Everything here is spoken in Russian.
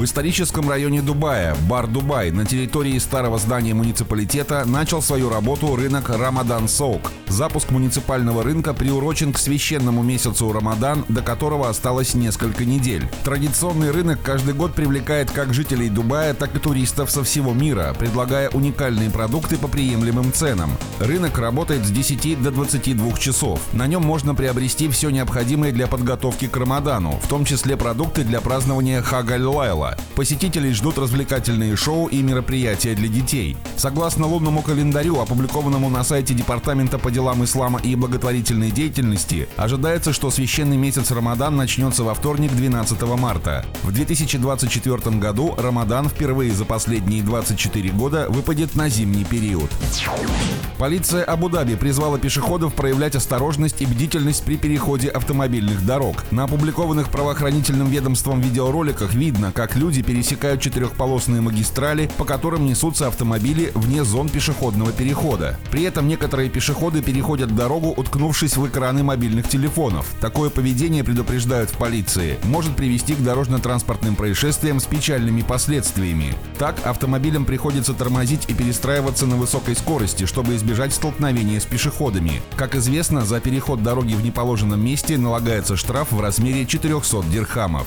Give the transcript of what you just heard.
В историческом районе Дубая, бар Дубай, на территории старого здания муниципалитета начал свою работу рынок Рамадан Соук. Запуск муниципального рынка приурочен к священному месяцу Рамадан, до которого осталось несколько недель. Традиционный рынок каждый год привлекает как жителей Дубая, так и туристов со всего мира, предлагая уникальные продукты по приемлемым ценам. Рынок работает с 10 до 22 часов. На нем можно приобрести все необходимое для подготовки к Рамадану, в том числе продукты для празднования Хагаль-Лайла, Посетителей ждут развлекательные шоу и мероприятия для детей. Согласно лунному календарю, опубликованному на сайте Департамента по делам ислама и благотворительной деятельности, ожидается, что священный месяц Рамадан начнется во вторник 12 марта. В 2024 году Рамадан впервые за последние 24 года выпадет на зимний период. Полиция Абу-Даби призвала пешеходов проявлять осторожность и бдительность при переходе автомобильных дорог. На опубликованных правоохранительным ведомством видеороликах видно, как люди пересекают четырехполосные магистрали, по которым несутся автомобили вне зон пешеходного перехода. При этом некоторые пешеходы переходят дорогу, уткнувшись в экраны мобильных телефонов. Такое поведение, предупреждают в полиции, может привести к дорожно-транспортным происшествиям с печальными последствиями. Так, автомобилям приходится тормозить и перестраиваться на высокой скорости, чтобы избежать столкновения с пешеходами. Как известно, за переход дороги в неположенном месте налагается штраф в размере 400 дирхамов.